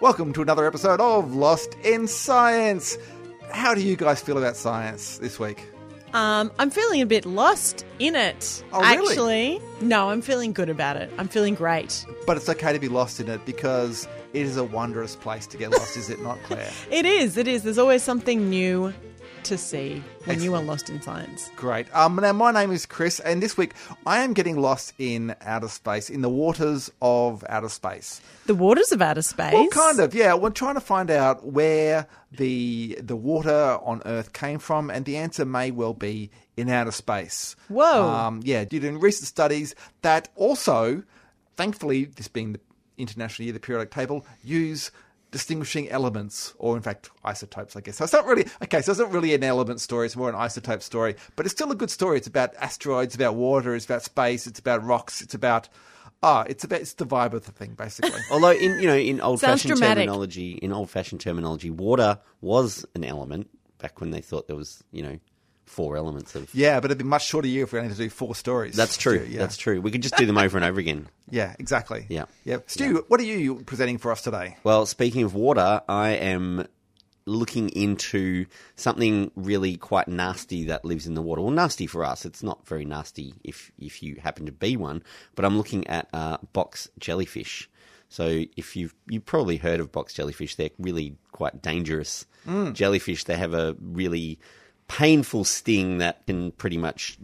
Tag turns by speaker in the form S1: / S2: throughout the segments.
S1: Welcome to another episode of Lost in Science. How do you guys feel about science this week?
S2: Um, I'm feeling a bit lost in it.
S1: Oh, really?
S2: Actually, no, I'm feeling good about it. I'm feeling great.
S1: But it's okay to be lost in it because it is a wondrous place to get lost, is it not, Claire?
S2: It is. It is. There's always something new to see when you are lost in science.
S1: Great. Um, now, my name is Chris, and this week I am getting lost in outer space, in the waters of outer space.
S2: The waters of outer space.
S1: Well, kind of, yeah. We're trying to find out where the the water on Earth came from, and the answer may well be in outer space.
S2: Whoa.
S1: Um, yeah, due to recent studies that also, thankfully, this being the International Year of the Periodic Table, use distinguishing elements, or in fact, isotopes, I guess. So it's not really, okay, so it's not really an element story, it's more an isotope story, but it's still a good story. It's about asteroids, about water, it's about space, it's about rocks, it's about, ah, it's about, it's the vibe of the thing, basically.
S3: Although in you know in old fashioned terminology, in old fashioned terminology, water was an element back when they thought there was you know four elements of.
S1: Yeah, but it'd be a much shorter year if we only had to do four stories.
S3: That's true.
S1: Yeah,
S3: That's true. We could just do them over and over again.
S1: Yeah, exactly.
S3: Yeah.
S1: Yeah. Stu, what are you presenting for us today?
S3: Well, speaking of water, I am looking into something really quite nasty that lives in the water. Well, nasty for us. It's not very nasty if if you happen to be one. But I'm looking at uh, box jellyfish. So if you've you've probably heard of box jellyfish, they're really quite dangerous jellyfish. They have a really painful sting that can pretty much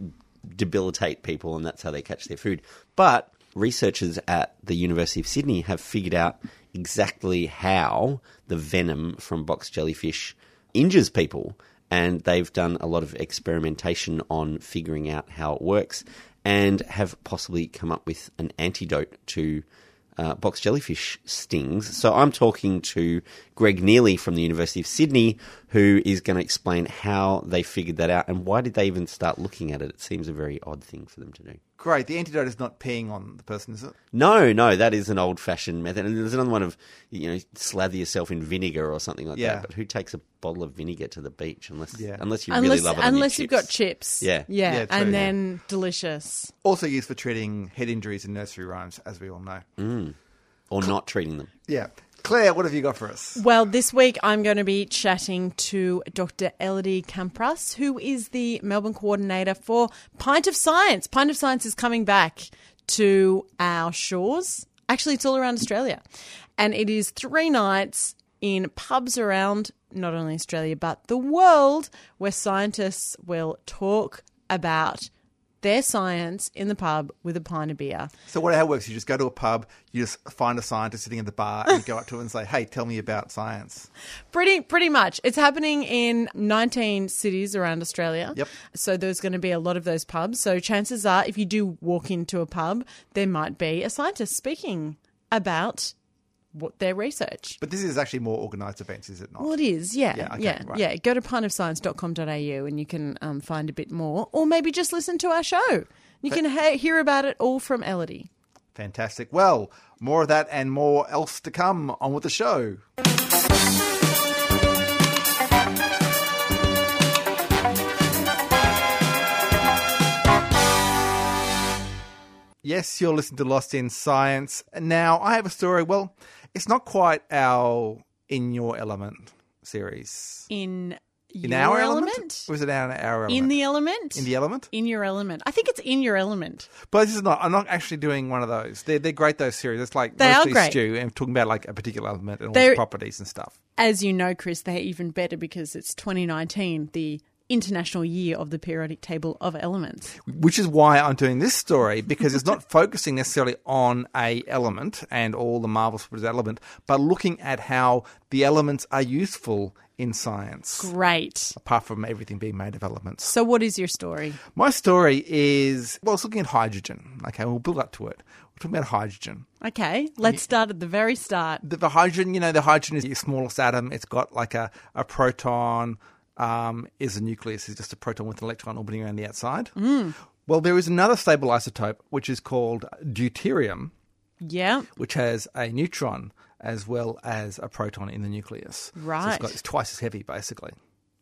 S3: debilitate people, and that's how they catch their food. But researchers at the University of Sydney have figured out exactly how the venom from box jellyfish injures people, and they've done a lot of experimentation on figuring out how it works, and have possibly come up with an antidote to uh, box jellyfish stings. So I'm talking to Greg Neely from the University of Sydney, who is going to explain how they figured that out and why did they even start looking at it. It seems a very odd thing for them to do.
S1: Great. The antidote is not peeing on the person, is it?
S3: No, no, that is an old-fashioned method. And there's another one of you know slather yourself in vinegar or something like
S1: Yeah.
S3: that. But who takes a bottle of vinegar to the beach unless
S1: Yeah.
S3: unless you
S2: unless
S3: really love it? on your
S2: unless you've got
S3: chips?
S2: chips.
S3: Yeah.
S2: Yeah.
S1: Yeah, true,
S2: and
S1: yeah.
S2: then delicious.
S1: Also used for treating head injuries in nursery rhymes, as we all know.
S3: Mm. or not treating them.
S1: Yeah. Claire, what have you got for us?
S2: Well, this week I'm going to be chatting to Dr. Elodie Camprasse, who is the Melbourne coordinator for Pint of Science. Pint of Science is coming back to our shores. Actually, it's all around Australia. And it is three nights in pubs around not only Australia, but the world, where scientists will talk about their science in the pub with a pint of beer.
S1: So what how it works? You just go to a pub, you just find a scientist sitting in the bar, and go up to him and say, "Hey, tell me about science."
S2: Pretty pretty much. It's happening in 19 cities around Australia.
S1: Yep.
S2: So there's going to be a lot of those pubs. So chances are if you do walk into a pub, there might be a scientist speaking about what their research.
S1: But this is actually more organised events, is it not?
S2: Well, it is, yeah,
S1: Yeah,
S2: yeah,
S1: okay, right.
S2: yeah. Go to pintofscience.com.au and you can um, find a bit more, or maybe just listen to our show. You can ha- hear about it all from Elodie.
S1: Fantastic. Well, more of that and more else to come on with the show. Yes, you're listening to Lost in Science. Now, I have a story. Well, it's not quite our In Your Element series.
S2: In,
S1: In
S2: your
S1: our
S2: element?
S1: element? Or is it our, our element?
S2: In the element?
S1: In the element?
S2: In your element. I think it's in your element.
S1: But this is not. I'm not actually doing one of those. They're they're great. Those series. It's like
S2: They are
S1: mostly
S2: great.
S1: Stu and talking about like a particular element and all
S2: They're-
S1: its properties and stuff.
S2: As you know, Chris, they're even better because it's 2019, the International Year of the Periodic Table of Elements.
S1: which is why I'm doing this story because it's not focusing necessarily on a element and all the marvels of that element, but looking at how the elements are useful in science.
S2: Great.
S1: Apart from everything being made of elements.
S2: So, what is your story?
S1: My story is well, it's looking at hydrogen. Okay, we'll build up to it. We're talking about hydrogen.
S2: Okay, let's start at the very start.
S1: The, the hydrogen, you know, the hydrogen is your smallest atom. It's got like a, a proton, um, is a nucleus, is just a proton with an electron orbiting around the outside. Mm. Well, there is another stable isotope which is called deuterium,
S2: Yeah.
S1: which has a neutron as well as a proton in the nucleus. So
S2: Right.
S1: it's, got, it's twice as heavy, basically.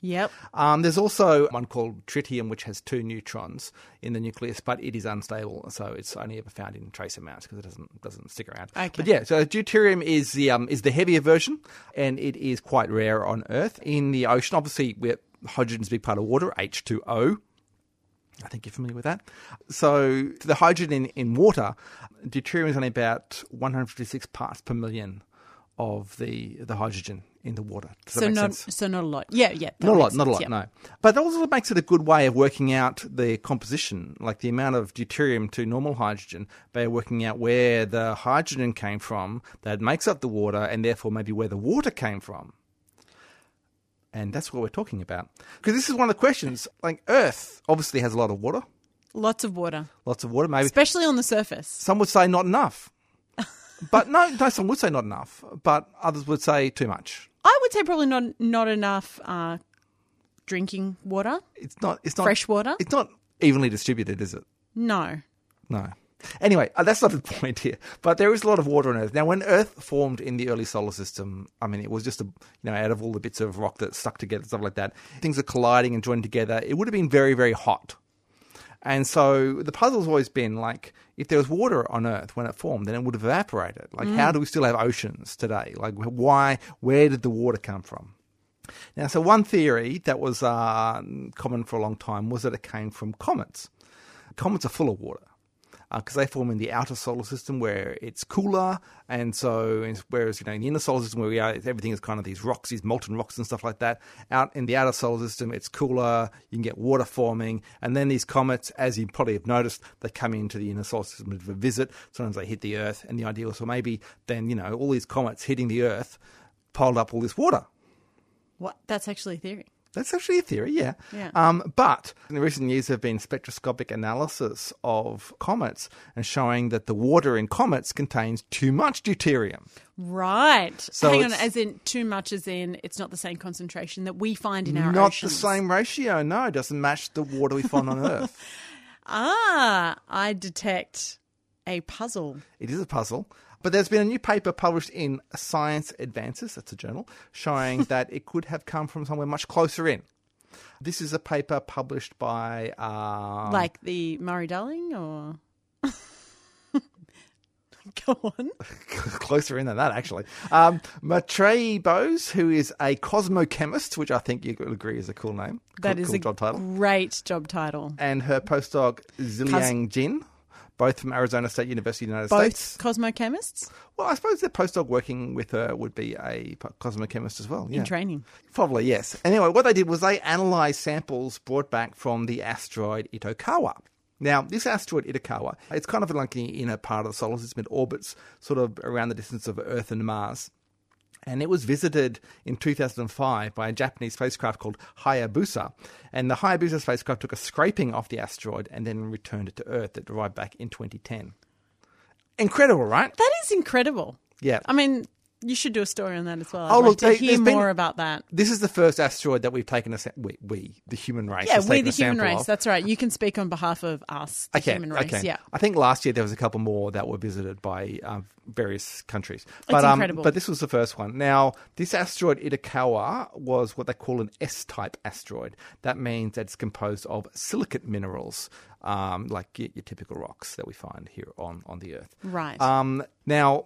S2: Yep.
S1: Um, there's also one called tritium, which has two neutrons in the nucleus, but it is unstable, so it's only ever found in trace amounts because it doesn't doesn't stick around.
S2: Okay.
S1: But yeah, so deuterium is the um, is the heavier version, and it is quite rare on Earth. In the ocean, obviously, we're, hydrogen's a big part of water, H2O. I think you're familiar with that. So the hydrogen in, in water, deuterium is only about 156 parts per million of the the hydrogen in the water. Does
S2: So not
S1: sense?
S2: so not a lot. Yeah, yeah.
S1: Not a lot,
S2: makes
S1: not a lot,
S2: yeah.
S1: no. But that also makes it a good way of working out the composition, like the amount of deuterium to normal hydrogen, by working out where the hydrogen came from that makes up the water, and therefore maybe where the water came from. And that's what we're talking about. Because this is one of the questions. Like Earth obviously has a lot of water,
S2: Lots of water,
S1: lots of water. Maybe
S2: especially on the surface.
S1: some would say not enough. but no, no, some would say not enough. But others would say too much.
S2: I would say probably not not enough uh, drinking water,
S1: It's not. It's not
S2: fresh water.
S1: It's not evenly distributed, is it?
S2: No.
S1: No. Anyway, uh, that's not the point here. But there is a lot of water on Earth. Now, when Earth formed in the early solar system, I mean, it was just a, you know, out of all the bits of rock that stuck together, stuff like that, things are colliding and joined together. It would have been very, very hot. And so the puzzle's always been like, if there was water on Earth when it formed, then it would have evaporated. Like, how do we still have oceans today? Like, why, where did the water come from? Now, so one theory that was uh, common for a long time was that it came from comets. Comets are full of water Uh, because they form in the outer solar system where it's cooler, and so whereas you know in the inner solar system where we are, everything is kind of these rocks, these molten rocks and stuff like that. Out in the outer solar system, it's cooler. You can get water forming, and then these comets, as you probably have noticed, they come into the inner solar system to visit. Sometimes they hit the Earth, and the idea was, well, maybe then you know all these comets hitting the Earth piled up all this water.
S2: What? That's actually a theory.
S1: That's actually a theory, yeah.
S2: Yeah.
S1: Um, but in recent years, there have been spectroscopic analysis of comets and showing that the water in comets contains too much deuterium.
S2: Right.
S1: So
S2: Hang on, as in too much, as in it's not the same concentration that we find in our
S1: Not
S2: oceans.
S1: the same ratio, no. It doesn't match the water we find on Earth.
S2: Ah, I detect a puzzle.
S1: It is a puzzle. But there's been a new paper published in Science Advances, that's a journal, showing that it could have come from somewhere much closer in. This is a paper published by um,
S2: like the Murray Darling, or go on.
S1: closer in than that, actually. Um, Maitrayee Bose, who is a cosmochemist, which I think you could agree is a cool name.
S2: That
S1: cool,
S2: is
S1: cool
S2: a
S1: job title.
S2: great job title.
S1: And her postdoc, Ziliang Jin, both from Arizona State University, of the United
S2: Both
S1: States.
S2: Both cosmochemists
S1: Well, I suppose the postdoc working with her would be a cosmochemist as well. Yeah.
S2: in training.
S1: Probably, yes. Anyway, what they did was they analysed samples brought back from the asteroid Itokawa. Now, this asteroid Itokawa, it's kind of like in a part of the solar system. It orbits sort of around the distance of Earth and Mars. And it was visited in 2005 by a Japanese spacecraft called Hayabusa. And the Hayabusa spacecraft took a scraping off the asteroid and then returned it to Earth. It arrived back in 2010. Incredible, right?
S2: That is incredible.
S1: Yeah.
S2: I mean, you should do a story on that as well. I'd
S1: Oh,
S2: like
S1: look,
S2: to
S1: they-
S2: hear
S1: been-
S2: more about that.
S1: This is the first asteroid that we've taken a we, we the human race.
S2: Yeah, we the human race.
S1: of.
S2: That's right. You can speak on behalf of us, the
S1: Okay,
S2: human race.
S1: okay.
S2: Yeah.
S1: I think last year there was a couple more that were visited by um, various countries. But,
S2: incredible.
S1: Um, but this was the first one. Now, this asteroid Itokawa was what they call an S-type asteroid. That means that it's composed of silicate minerals, um, like your, your typical rocks that we find here on, on the Earth.
S2: Right.
S1: Um, now,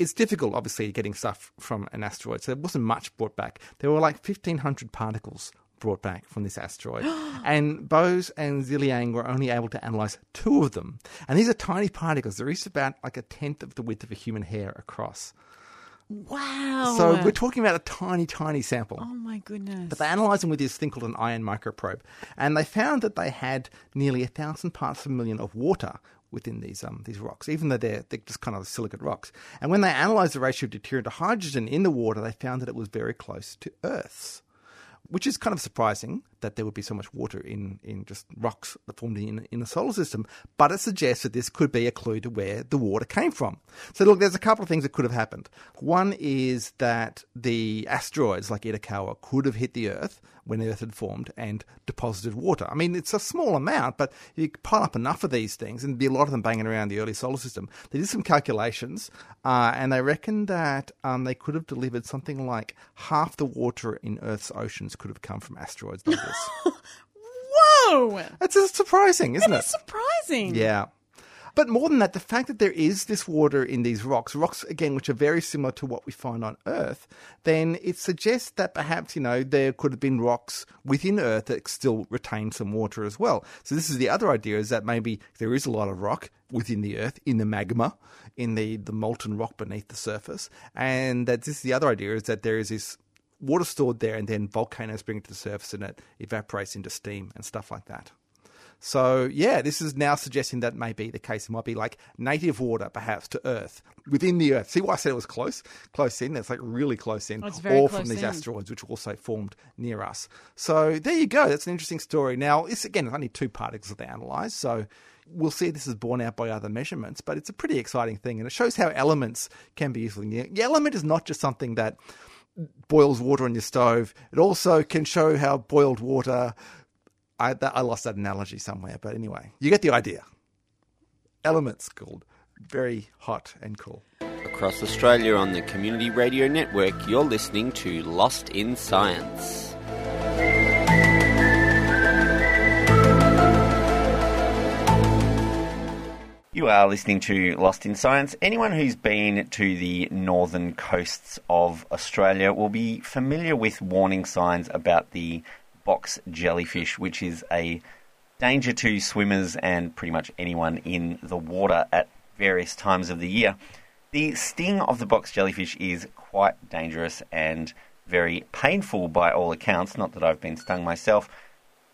S1: it's difficult, obviously, getting stuff from an asteroid, so there wasn't much brought back. There were like 1,500 particles brought back from this asteroid. and Bose and Ziliang were only able to analyze two of them. And these are tiny particles. They're each about like a tenth of the width of a human hair across.
S2: Wow.
S1: So we're talking about a tiny, tiny sample.
S2: Oh my goodness.
S1: But they analysed them with this thing called an ion microprobe, and they found that they had nearly a thousand parts per million of water within these um, these rocks, even though they're, they're just kind of silicate rocks. And when they analysed the ratio of deuterium to hydrogen in the water, they found that it was very close to Earth's, which is kind of surprising that there would be so much water in, in just rocks that formed in, in the solar system. But it suggests that this could be a clue to where the water came from. So look, there's a couple of things that could have happened. One is that the asteroids like Itokawa could have hit the Earth when the Earth had formed and deposited water. I mean, it's a small amount, but you pile up enough of these things, and there'd be a lot of them banging around the early solar system. They did some calculations, uh, and they reckon that um, they could have delivered something like half the water in Earth's oceans could have come from asteroids like
S2: Whoa!
S1: That's just surprising, isn't
S2: It's
S1: it?
S2: surprising.
S1: Yeah. But more than that, the fact that there is this water in these rocks, rocks again, which are very similar to what we find on Earth, then it suggests that perhaps, you know, there could have been rocks within Earth that still retain some water as well. So this is the other idea is that maybe there is a lot of rock within the Earth, in the magma, in the, the molten rock beneath the surface. And that this is the other idea is that there is this water stored there and then volcanoes bring it to the surface and it evaporates into steam and stuff like that. So, yeah, this is now suggesting that may be the case. It might be like native water, perhaps, to Earth, within the Earth. See why I said it was close? Close in. That's like really close in.
S2: Oh,
S1: or
S2: close
S1: from these
S2: in.
S1: asteroids, which also formed near us. So, there you go. That's an interesting story. Now, it's again, it's only two particles that they analysed. So, we'll see if this is borne out by other measurements, but it's a pretty exciting thing. And it shows how elements can be useful. The element is not just something that boils water on your stove, it also can show how boiled water. I, that, I lost that analogy somewhere, but anyway, you get the idea. Elements called very hot and cool.
S3: Across Australia on the Community Radio Network, you're listening to Lost in Science. You are listening to Lost in Science. Anyone who's been to the northern coasts of Australia will be familiar with warning signs about the box jellyfish, which is a danger to swimmers and pretty much anyone in the water at various times of the year. The sting of the box jellyfish is quite dangerous and very painful by all accounts. Not that I've been stung myself,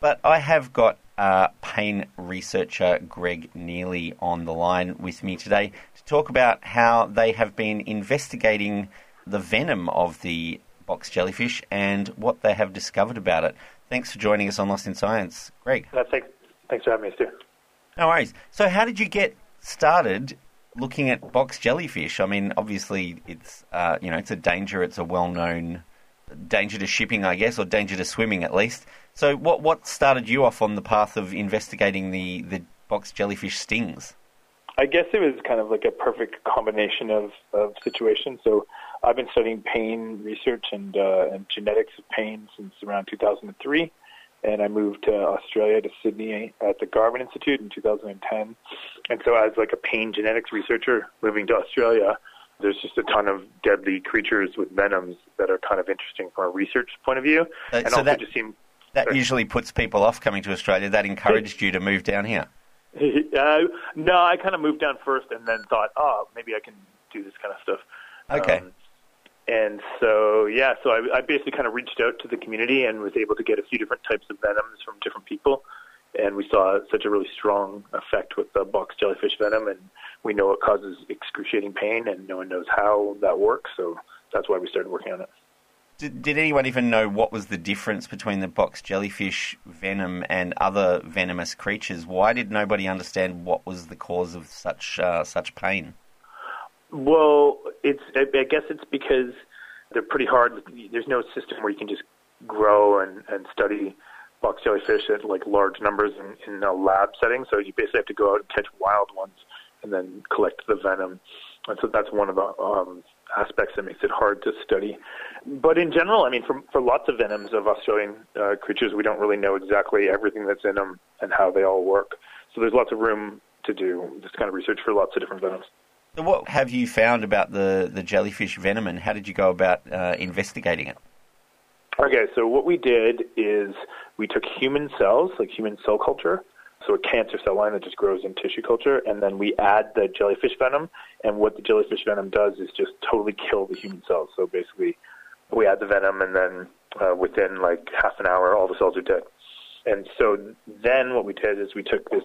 S3: but I have got uh, pain researcher Greg Neely on the line with me today to talk about how they have been investigating the venom of the box jellyfish and what they have discovered about it. Thanks for joining us on Lost in Science, Greg.
S4: Uh, thanks, thanks for having me, Stu.
S3: No worries. So, how did you get started looking at box jellyfish? I mean, obviously, it's uh, you know it's a danger. It's a well-known danger to shipping, I guess, or danger to swimming at least. So, what what started you off on the path of investigating the the box jellyfish stings?
S4: I guess it was kind of like a perfect combination of, of situations. So I've been studying pain research and, uh, and genetics of pain since around 2003. And I moved to Australia to Sydney at the Garvan Institute in 2010. And so as like a pain genetics researcher moving to Australia, there's just a ton of deadly creatures with venoms that are kind of interesting from a research point of view.
S3: Uh,
S4: and
S3: so
S4: also
S3: that-
S4: just seem
S3: That usually puts people off coming to Australia. That encouraged you to move down here.
S4: uh, no, I kind of moved down first and then thought, oh, maybe I can do this kind of stuff.
S3: Okay.
S4: Um, and so, yeah, so I, I basically kind of reached out to the community and was able to get a few different types of venoms from different people. And we saw such a really strong effect with the box jellyfish venom, and we know it causes excruciating pain, and no one knows how that works. So that's why we started working on it.
S3: Did, did anyone even know what was the difference between the box jellyfish venom and other venomous creatures? Why did nobody understand what was the cause of such uh, such pain?
S4: Well, it's I guess it's because they're pretty hard. There's no system where you can just grow and, and study box jellyfish at like large numbers in, in a lab setting. So you basically have to go out and catch wild ones and then collect the venom. And so that's one of the um, aspects that makes it hard to study. But in general, I mean, for, for lots of venoms of Australian uh, creatures, we don't really know exactly everything that's in them and how they all work. So there's lots of room to do this kind of research for lots of different venoms.
S3: So what have you found about the, the jellyfish venom, and how did you go about uh, investigating it?
S4: Okay, so what we did is we took human cells, like human cell culture. So a cancer cell line that just grows in tissue culture, and then we add the jellyfish venom. And what the jellyfish venom does is just totally kill the human cells. So basically, we add the venom, and then uh, within like half an hour, all the cells are dead. And so then what we did is we took this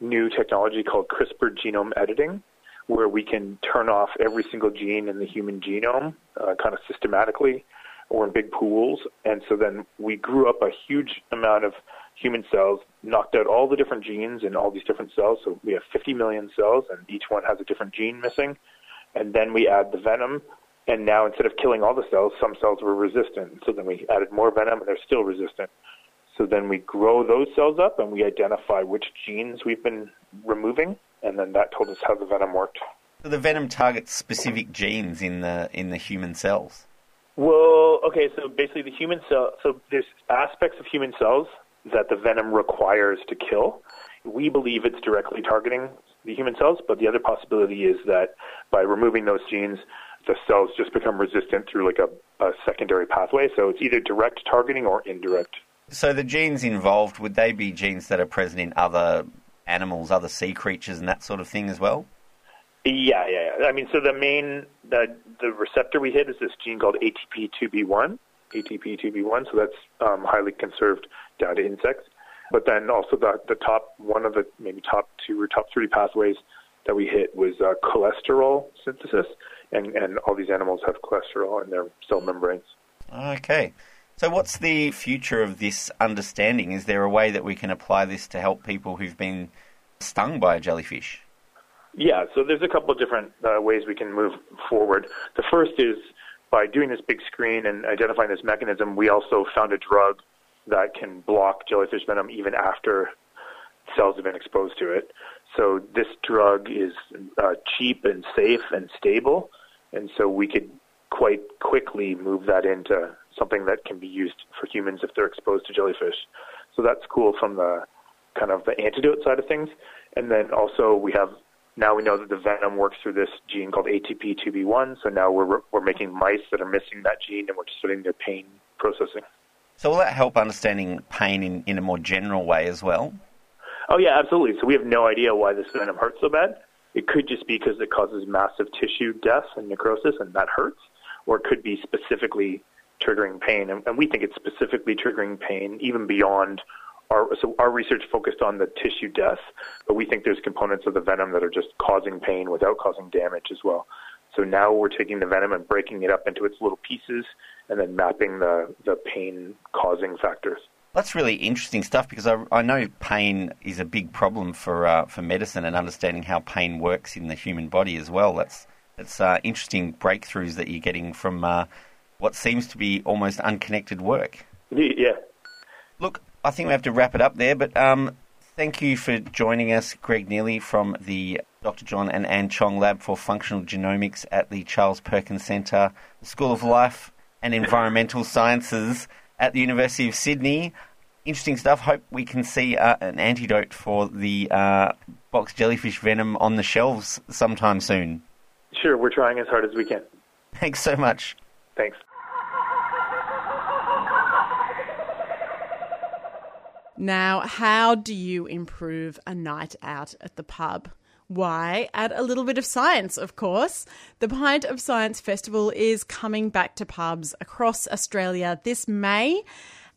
S4: new technology called CRISPR genome editing, where we can turn off every single gene in the human genome uh, kind of systematically or in big pools. And so then we grew up a huge amount of human cells, knocked out all the different genes in all these different cells. So we have 50 million cells, and each one has a different gene missing. And then we add the venom, and now instead of killing all the cells, some cells were resistant. So then we added more venom, and they're still resistant. So then we grow those cells up, and we identify which genes we've been removing, and then that told us how the venom worked.
S3: So the venom targets specific genes in the in the human cells.
S4: Well, okay, so basically the human cell, so there's aspects of human cells that the venom requires to kill. We believe it's directly targeting the human cells, but the other possibility is that by removing those genes, the cells just become resistant through like a, a secondary pathway. So it's either direct targeting or indirect.
S3: So the genes involved would they be genes that are present in other animals, other sea creatures, and that sort of thing as well?
S4: Yeah, yeah, yeah. I mean, so the main the the receptor we hit is this gene called ATP2B1. ATP2B1, so that's um, highly conserved down to insects. But then also the the top one of the maybe top two or top three pathways that we hit was uh, cholesterol synthesis, and and all these animals have cholesterol in their cell membranes.
S3: Okay. So, what's the future of this understanding? Is there a way that we can apply this to help people who've been stung by a jellyfish?
S4: Yeah, so there's a couple of different uh, ways we can move forward. The first is by doing this big screen and identifying this mechanism, we also found a drug that can block jellyfish venom even after cells have been exposed to it. So this drug is uh, cheap and safe and stable, and so we could quite quickly move that into something that can be used for humans if they're exposed to jellyfish. So that's cool from the kind of the antidote side of things. And then also we have now we know that the venom works through this gene called ATP2B1. So now we're we're making mice that are missing that gene, and we're studying their pain processing.
S3: So will that help understanding pain in, in a more general way as well?
S4: Oh yeah, absolutely. So we have no idea why this venom hurts so bad. It could just be because it causes massive tissue death and necrosis, and that hurts, or it could be specifically triggering pain, and, and we think it's specifically triggering pain even beyond our, so our research focused on the tissue death, but we think there's components of the venom that are just causing pain without causing damage as well. So now we're taking the venom and breaking it up into its little pieces and then mapping the, the pain causing factors.
S3: That's really interesting stuff because I, I know pain is a big problem for uh, for medicine and understanding how pain works in the human body as well. That's that's uh, interesting breakthroughs that you're getting from uh, what seems to be almost unconnected work.
S4: Yeah.
S3: Look, I think we have to wrap it up there, but um, thank you for joining us, Greg Neely from the Dr. John and Anne Chong Lab for Functional Genomics at the Charles Perkins Centre, School of Life and Environmental Sciences at the University of Sydney. Interesting stuff. Hope we can see uh, an antidote for the uh, box jellyfish venom on the shelves sometime soon.
S4: Sure, we're trying as hard as we can.
S3: Thanks so much.
S4: Thanks.
S2: Now, how do you improve a night out at the pub? Why? Add a little bit of science, of course. The Pint of Science Festival is coming back to pubs across Australia this May.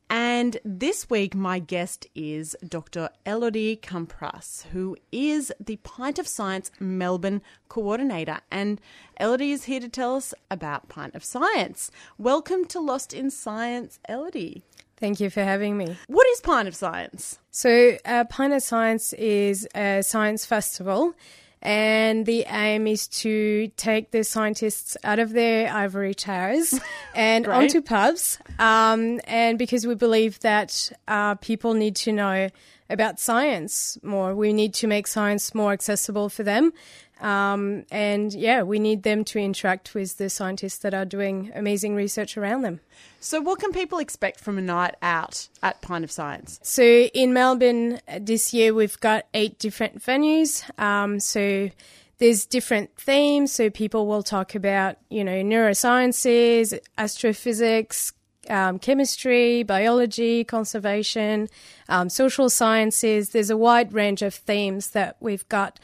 S2: And this week, my guest is Dr. Elodie Camprasse, who is the Pint of Science Melbourne coordinator. And Elodie is here to tell us about Pint of Science. Welcome to Lost in Science, Elodie.
S5: Thank you for having me.
S2: What is Pint of Science?
S5: So, uh, Pint of Science is a science festival, and the aim is to take the scientists out of their ivory towers and onto pubs. Um, and because we believe that uh, people need to know about science more, we need to make science more accessible for them. Um, and yeah, we need them to interact with the scientists that are doing amazing research around them.
S2: So, what can people expect from a night out at Pint of Science?
S5: So in Melbourne uh, this year, we've got eight different venues. Um, so there's different themes. So people will talk about, you know, neurosciences, astrophysics, um, chemistry, biology, conservation, um, social sciences. There's a wide range of themes that we've got.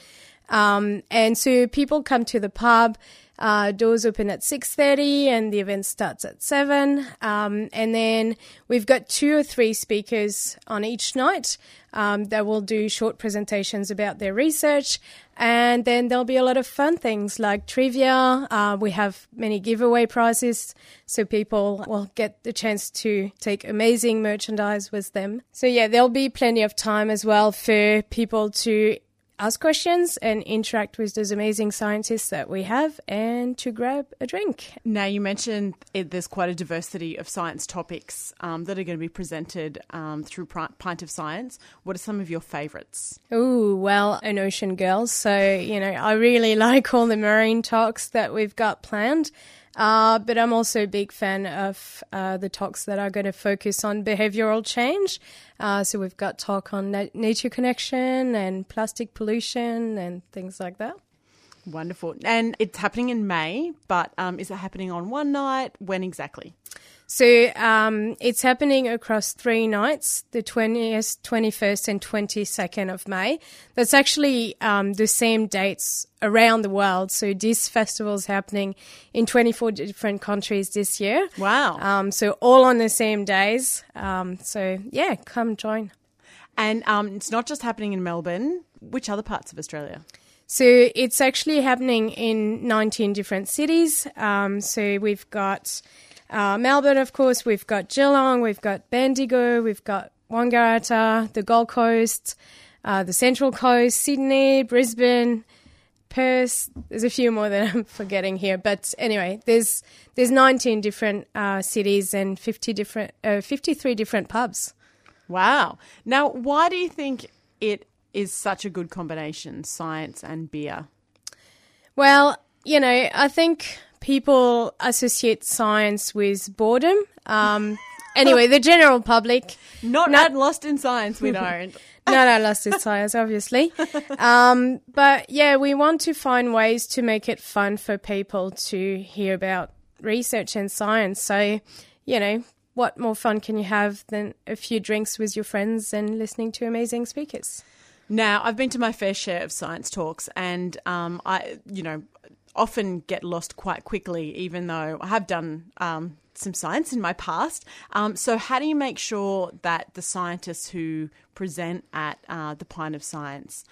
S5: Um, and so people come to the pub. Uh, doors open at 6.30 and the event starts at 7 um, and then we've got two or three speakers on each night um, that will do short presentations about their research. And then there'll be a lot of fun things like trivia. Uh, we have many giveaway prizes so people will get the chance to take amazing merchandise with them. So yeah there'll be plenty of time as well for people to ask questions and interact with those amazing scientists that we have and to grab a drink.
S2: Now, you mentioned it, there's quite a diversity of science topics um, that are going to be presented um, through Pint of Science. What are some of your favourites?
S5: Oh, well, an ocean girl. So, you know, I really like all the marine talks that we've got planned. Uh, but I'm also a big fan of uh, the talks that are going to focus on behavioral change. Uh, so we've got talk on na- nature connection and plastic pollution and things like that.
S2: Wonderful. And it's happening in May, but um, is it happening on one night? When exactly?
S5: So um, it's happening across three nights, the 20th, 21st, and 22nd of May. That's actually um, the same dates around the world. So this festival is happening in 24 different countries this year.
S2: Wow.
S5: Um, so all on the same days. Um, so yeah, come join.
S2: And um, it's not just happening in Melbourne. Which other parts of Australia?
S5: So it's actually happening in 19 different cities. Um, so we've got uh, Melbourne, of course, we've got Geelong, we've got Bendigo, we've got Wangaratta, the Gold Coast, uh, the Central Coast, Sydney, Brisbane, Perth. There's a few more that I'm forgetting here, but anyway, there's there's 19 different uh, cities and 50 different, uh, 53 different pubs.
S2: Wow! Now, why do you think it is such a good combination, science and beer?
S5: Well, you know, I think people associate science with boredom. Um, anyway, the general public.
S2: Not, not lost in science, we don't.
S5: no, no, lost in science, obviously. Um, but yeah, we want to find ways to make it fun for people to hear about research and science. So, you know, what more fun can you have than a few drinks with your friends and listening to amazing speakers?
S2: Now, I've been to my fair share of science talks, and um, I, you know, often get lost quite quickly, even though I have done um, some science in my past. Um, so, how do you make sure that the scientists who present at uh, the Pint of Science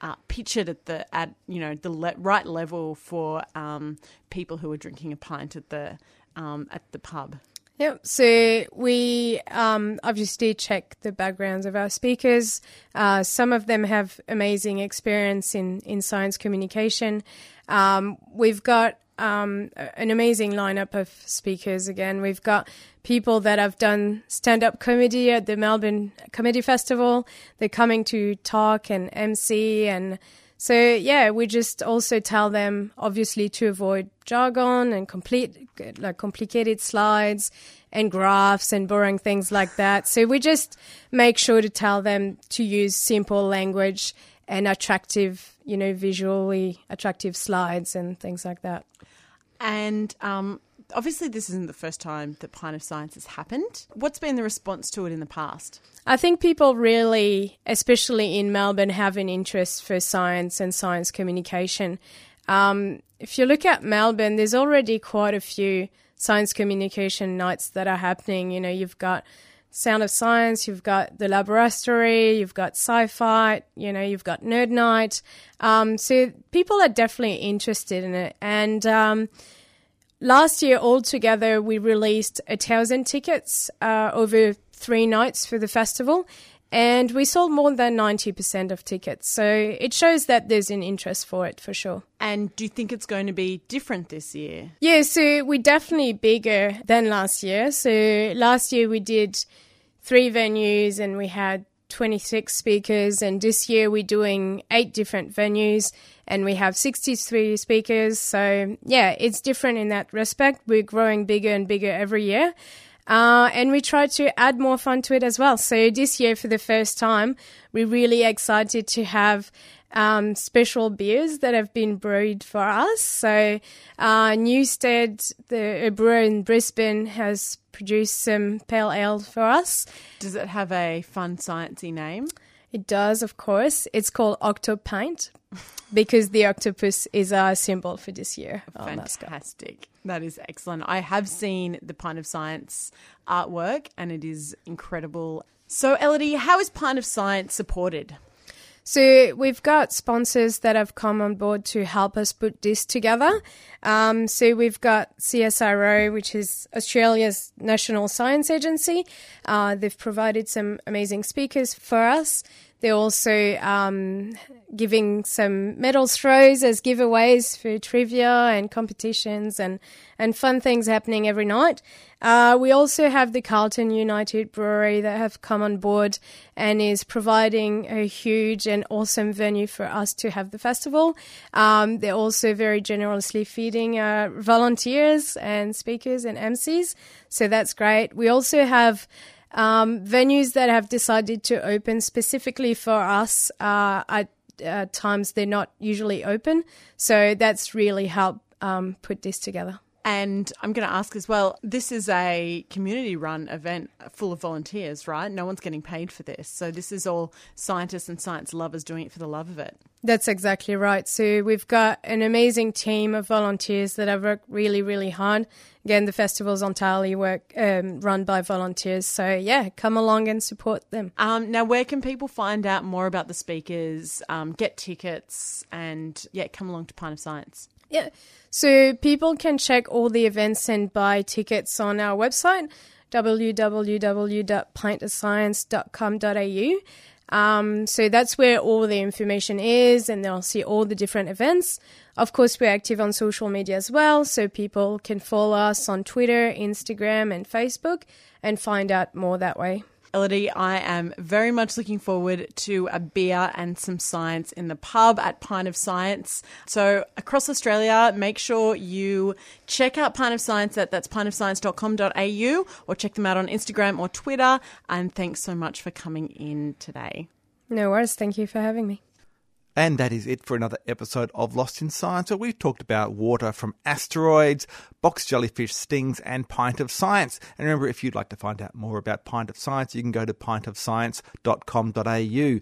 S2: uh, pitch it at the at you know the le- right level for um, people who are drinking a pint at the um, at the pub?
S5: Yep. So we um, obviously check the backgrounds of our speakers. Uh, some of them have amazing experience in, in science communication. Um, we've got um, an amazing lineup of speakers again. We've got people that have done stand up comedy at the Melbourne Comedy Festival. They're coming to talk and MC and so yeah, we just also tell them obviously to avoid jargon and complete like complicated slides and graphs and boring things like that. So we just make sure to tell them to use simple language and attractive, you know, visually attractive slides and things like that.
S2: And um, obviously, this isn't the first time that Pint of Science has happened. What's been the response to it in the past?
S5: I think people really, especially in Melbourne, have an interest for science and science communication. Um, if you look at Melbourne, there's already quite a few science communication nights that are happening. You know, you've got Sound of Science, you've got the Laboratory, you've got Sci-Fi, you know, you've got Nerd Night. Um, so people are definitely interested in it, and um, last year altogether we released a thousand tickets uh, over three nights for the festival and we sold more than 90% of tickets. So it shows that there's an interest for it for sure.
S2: And do you think it's going to be different this year?
S5: Yeah, so we're definitely bigger than last year. So last year we did three venues and we had 26 speakers, and this year we're doing eight different venues and we have 63 speakers. So, yeah, it's different in that respect. We're growing bigger and bigger every year. Uh, and we try to add more fun to it as well. So this year, for the first time, we're really excited to have um, special beers that have been brewed for us. So, uh, Newstead, the a brewer in Brisbane, has produced some pale ale for us.
S2: Does it have a fun, sciencey name?
S5: It does, of course. It's called Octopint because the octopus is our symbol for this year. Oh,
S2: Fantastic. That is excellent. I have seen the Pint of Science artwork and it is incredible. So, Elodie, how is Pint of Science supported?
S5: So we've got sponsors that have come on board to help us put this together. Um, so we've got CSIRO, which is Australia's national science agency. Uh, they've provided some amazing speakers for us. They're also um, giving some medal throws as giveaways for trivia and competitions and, and fun things happening every night. Uh, we also have the Carlton United Brewery that have come on board and is providing a huge and awesome venue for us to have the festival. Um, they're also very generously feeding uh, volunteers and speakers and MCs, so that's great. We also have um, venues that have decided to open specifically for us uh, at uh, times they're not usually open. So that's really helped um, put this together.
S2: And I'm going to ask as well this is a community run event full of volunteers, right? No one's getting paid for this. So this is all scientists and science lovers doing it for the love of it.
S5: That's exactly right. So we've got an amazing team of volunteers that have worked really, really hard. Again, the festival's entirely work um, run by volunteers. So yeah, come along and support them.
S2: Um, now, where can people find out more about the speakers, um, get tickets, and yeah, come along to Pint of Science?
S5: Yeah. So people can check all the events and buy tickets on our website, www.pintofscience.com.au. Um, so that's where all the information is, and they'll see all the different events. Of course, we're active on social media as well, so people can follow us on Twitter, Instagram, and Facebook and find out more that way.
S2: Elodie, I am very much looking forward to a beer and some science in the pub at Pint of Science. So across Australia, make sure you check out Pint of Science at that's pintofscience.com.au or check them out on Instagram or Twitter. And thanks so much for coming in today.
S5: No worries. Thank you for having me.
S1: And that is it for another episode of Lost in Science, where we've talked about water from asteroids, box jellyfish stings, and Pint of Science. And remember, if you'd like to find out more about Pint of Science, you can go to pintofscience.com.au.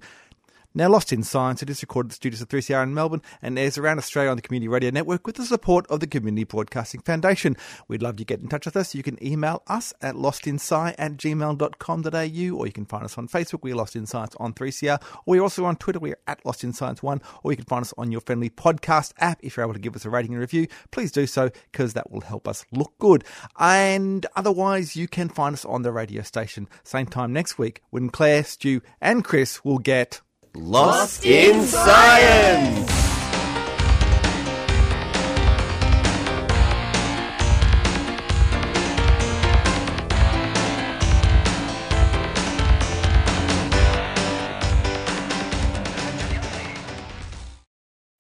S1: Now, Lost in Science, it is recorded at the studios of 3CR in Melbourne and airs around Australia on the Community Radio Network with the support of the Community Broadcasting Foundation. We'd love you to get in touch with us. You can email us at lostinsci at gmail.com.au or you can find us on Facebook. We're Lost in Science on 3CR. Or we're also on Twitter. We're at Lost in Science 1 or you can find us on your friendly podcast app. If you're able to give us a rating and review, please do so because that will help us look good. And otherwise, you can find us on the radio station same time next week when Claire, Stu, and Chris will get.
S3: Lost in Science!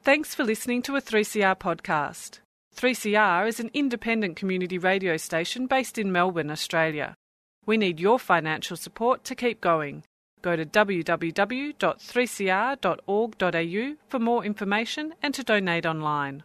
S6: Thanks for listening to a 3CR podcast. 3CR is an independent community radio station based in Melbourne, Australia. We need your financial support to keep going. Go to www.3cr.org.au for more information and to donate online.